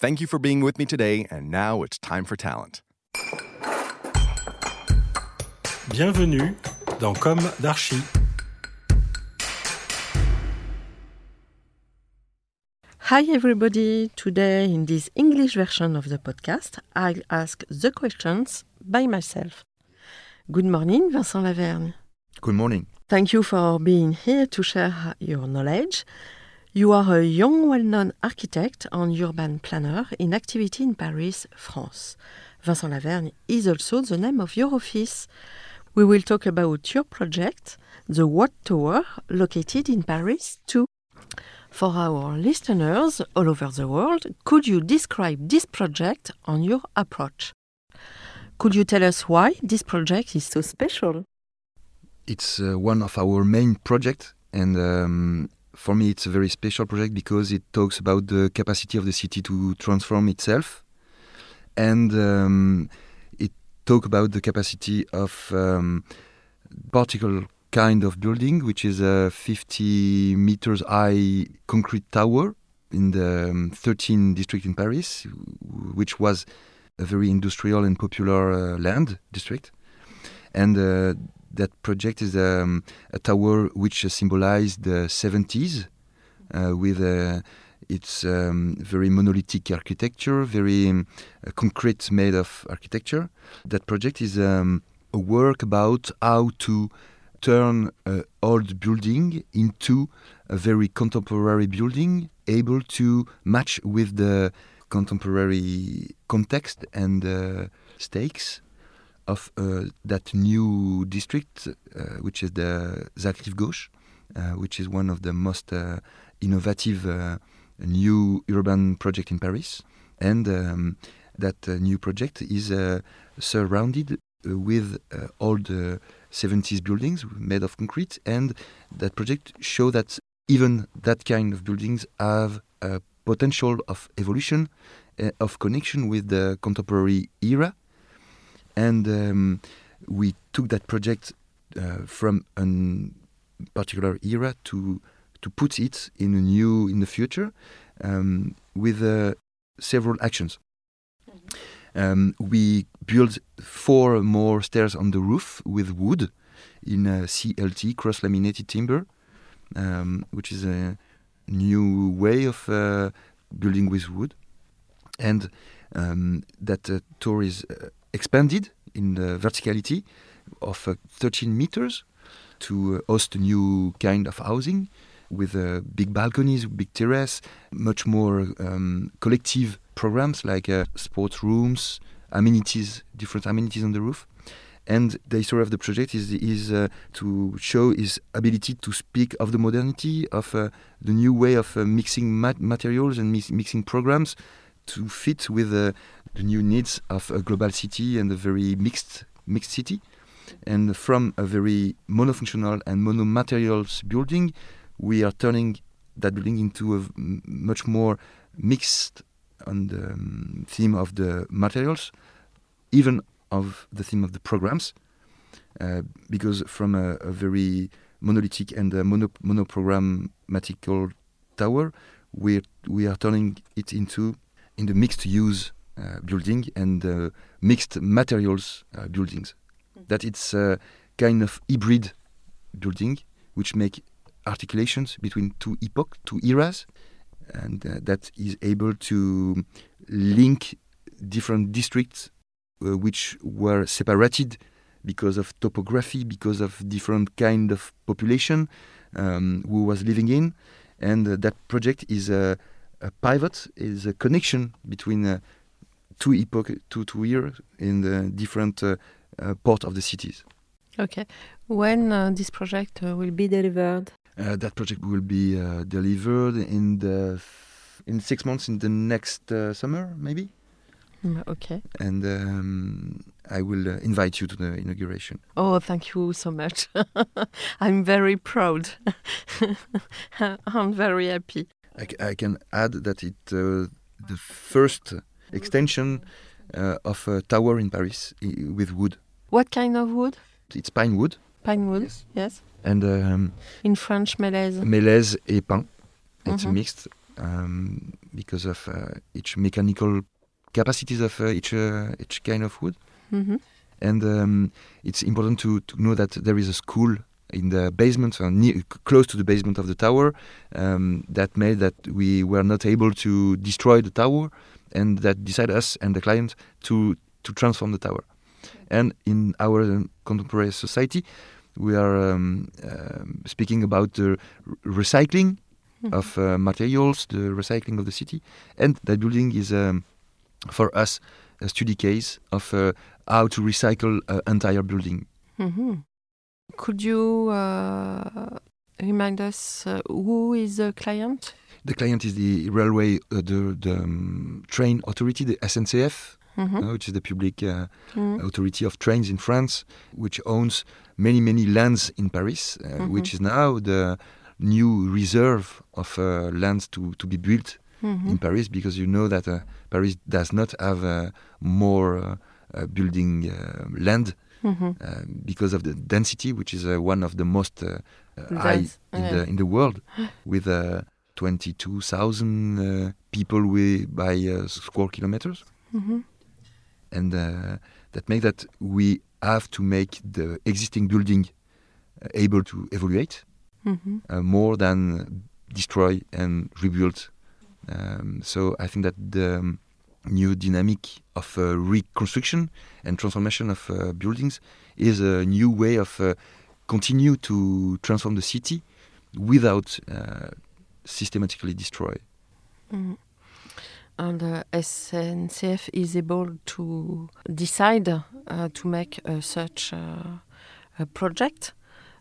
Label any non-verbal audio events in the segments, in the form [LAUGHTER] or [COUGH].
Thank you for being with me today, and now it's time for talent. Bienvenue dans Comme d'Archi. Hi everybody! Today, in this English version of the podcast, I'll ask the questions by myself. Good morning, Vincent Lavergne. Good morning. Thank you for being here to share your knowledge. You are a young, well known architect and urban planner in activity in Paris, France. Vincent Lavergne is also the name of your office. We will talk about your project, the Watt Tower, located in Paris too. For our listeners all over the world, could you describe this project and your approach? Could you tell us why this project is so special? It's uh, one of our main projects, and um, for me, it's a very special project because it talks about the capacity of the city to transform itself, and um, it talks about the capacity of um, particular kind of building, which is a 50 meters high concrete tower in the um, 13 district in Paris, which was a very industrial and popular uh, land district, and uh, that project is um, a tower which uh, symbolized the 70s uh, with uh, its um, very monolithic architecture, very um, concrete made of architecture. That project is um, a work about how to turn an old building into a very contemporary building, able to match with the contemporary context and uh, stakes of uh, that new district, uh, which is the Rive Gauche, uh, which is one of the most uh, innovative uh, new urban project in Paris. And um, that new project is surrounded with old 70s buildings made of concrete. And that project show that even that kind of buildings have a potential of evolution, of connection with the contemporary era and um, we took that project uh, from a particular era to to put it in a new in the future um, with uh, several actions. Um, we built four more stairs on the roof with wood in CLT cross laminated timber, um, which is a new way of uh, building with wood, and um, that uh, tour is uh, expanded in the verticality of uh, 13 meters to uh, host a new kind of housing with uh, big balconies, big terrace, much more um, collective programs like uh, sports rooms, amenities, different amenities on the roof. And the story of the project is is uh, to show his ability to speak of the modernity of uh, the new way of mixing mat materials and mixing programs to fit with uh, the new needs of a global city and a very mixed mixed city. And from a very monofunctional and monomaterials building, we are turning that building into a much more mixed on the um, theme of the materials, even of the theme of the programs, uh, because from a, a, very monolithic and a mono, monoprogrammatical tower, we we are turning it into in the mixed use uh, building and uh, mixed materials uh, buildings. Mm. That it's a kind of hybrid building which make articulations between two epochs, two eras, and uh, that is able to link different districts uh, which were separated because of topography, because of different kind of population um, who was living in, and uh, that project is a, a, pivot, is a connection between uh, two epoch, two two years in the different uh, uh, part of the cities. Okay, when uh, this project will be delivered? that project will be delivered in the in six months in the next summer, maybe. Mm, okay. And um, I will uh, invite you to the inauguration. Oh, thank you so much. [LAUGHS] I'm very proud. [LAUGHS] I'm very happy. I, can add that it uh, the first extension uh, of a tower in Paris with wood. What kind of wood? It's pine wood. Pine wood, yes. yes. And um, in French, mélèze. Mélèze et pin. It's mm -hmm. mixed um, because of uh, each mechanical capacities of uh, each uh, each kind of wood. Mm-hmm. And um, it's important to, to know that there is a school in the basement, uh, near, close to the basement of the tower, um, that made that we were not able to destroy the tower, and that decided us and the client to to transform the tower. And in our um, contemporary society, we are um, uh, speaking about the recycling mm-hmm. of uh, materials, the recycling of the city, and that building is um, for us a study case of uh, how to recycle an entire building. Mm-hmm. Could you uh, remind us uh, who is the client? The client is the railway, uh, the, the um, train authority, the SNCF, mm-hmm. Uh, which is the public mm-hmm. authority of trains in France, which owns many, many lands in Paris, mm-hmm. which is now the new reserve of lands to, to be built mm-hmm. in Paris because you know that uh, Paris does not have uh, more uh, building land mm-hmm. because of the density, which is one of the most high in the in the world, [GASPS] with 22,000 people by square kilometers. Mm-hmm. And that makes that we have to make the existing building able to evaluate mm-hmm. uh, more than destroy and rebuild um, so I think that the um, new dynamic of uh, reconstruction and transformation of uh, buildings is a new way of uh, continue to transform the city without uh, systematically destroy. Mm. And uh, SNCF is able to decide uh, to make such a project,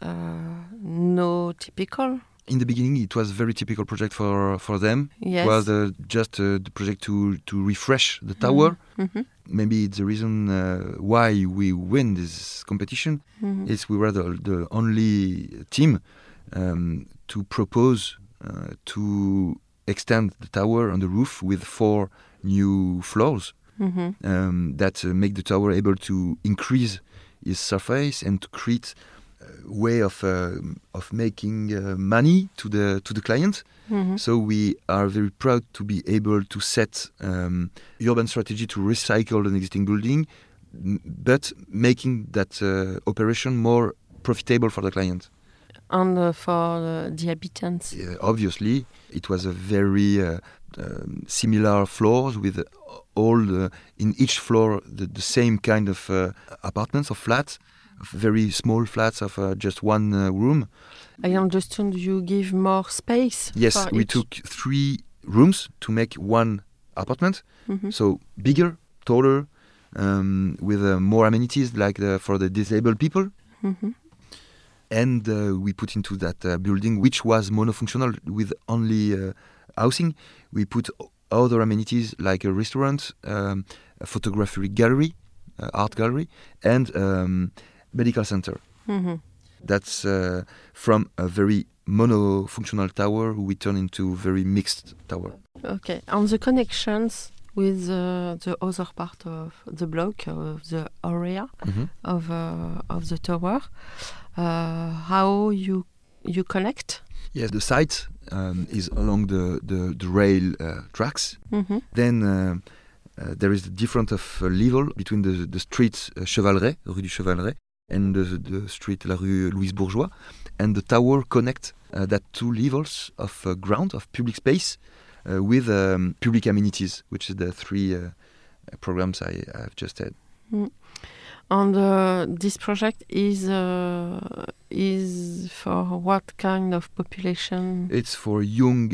no typical in the beginning, it was a very typical project for for them. Yes. It was uh, just uh, the project to to refresh the tower. Mm-hmm. Maybe it's the reason uh, why we win this competition. Mm-hmm. Is we were the, the only team um, to propose uh, to extend the tower on the roof with four new floors mm-hmm. um, that uh, make the tower able to increase its surface and to create way of uh, of making uh, money to the to the client. Mm-hmm. So we are very proud to be able to set um, urban strategy to recycle an existing building, but making that uh, operation more profitable for the client. And uh, for the inhabitants, obviously, it was a very uh, um, similar floors with all the, in each floor the, the same kind of uh, apartments or flats very small flats of uh, just one uh, room. I understand you give more space. Yes, we each. took three rooms to make one apartment. Mm-hmm. So bigger, taller, um, with uh, more amenities like the, for the disabled people. Mm-hmm. And uh, we put into that uh, building, which was monofunctional with only uh, housing, we put other amenities like a restaurant, um, a photography gallery, art gallery, and um, medical center. Mm-hmm. That's uh, from a very monofunctional tower we turn into very mixed tower. Okay, on the connections with uh, the other part of the block of the area mm-hmm. of uh, of the tower, uh, how you you connect? Yes, the site um, is along the the, the rail uh, tracks. Mm-hmm. Then. Uh, uh, there is a difference of level between the, the street Chevaleret, Rue du Chevaleret, and the, the street La Rue Louise Bourgeois, and the tower connect uh, that two levels of uh, ground of public space uh, with um, public amenities, which is the three uh, programs I have just had. Mm. And uh, this project is uh, is for what kind of population? It's for young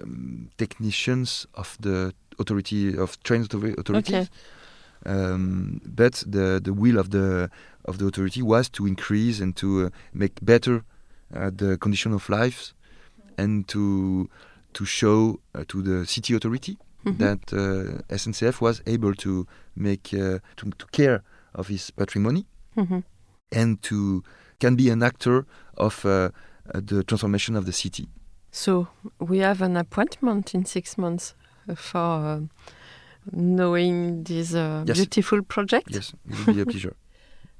um, technicians of the authority of train authorities. Okay. Um, but the the will of the of the authority was to increase and to uh, make better uh, the condition of lives and to to show uh, to the city authority Mhm. that uh, SNCF was able to make uh, to, to care of his patrimony Mhm. and to can be an actor of uh, the transformation of the city. So we have an appointment in six months for uh, knowing this uh, Yes. beautiful project. Yes, it will be a pleasure. [LAUGHS]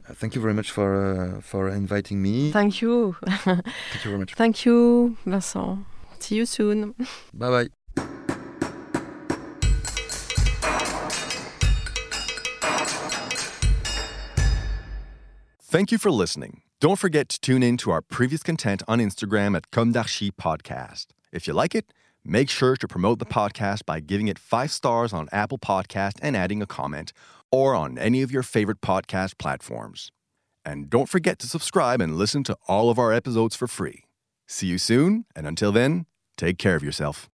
Uh, thank you very much for uh, for inviting me. Thank you. Thank you very much. Thank you, Vincent. See you soon. Bye bye. Thank you for listening. Don't forget to tune in to our previous content on Instagram at Comme d'Archi Podcast. If you like it, make sure to promote the podcast by giving it five stars on Apple Podcast and adding a comment, or on any of your favorite podcast platforms. And don't forget to subscribe and listen to all of our episodes for free. See you soon, and until then, take care of yourself.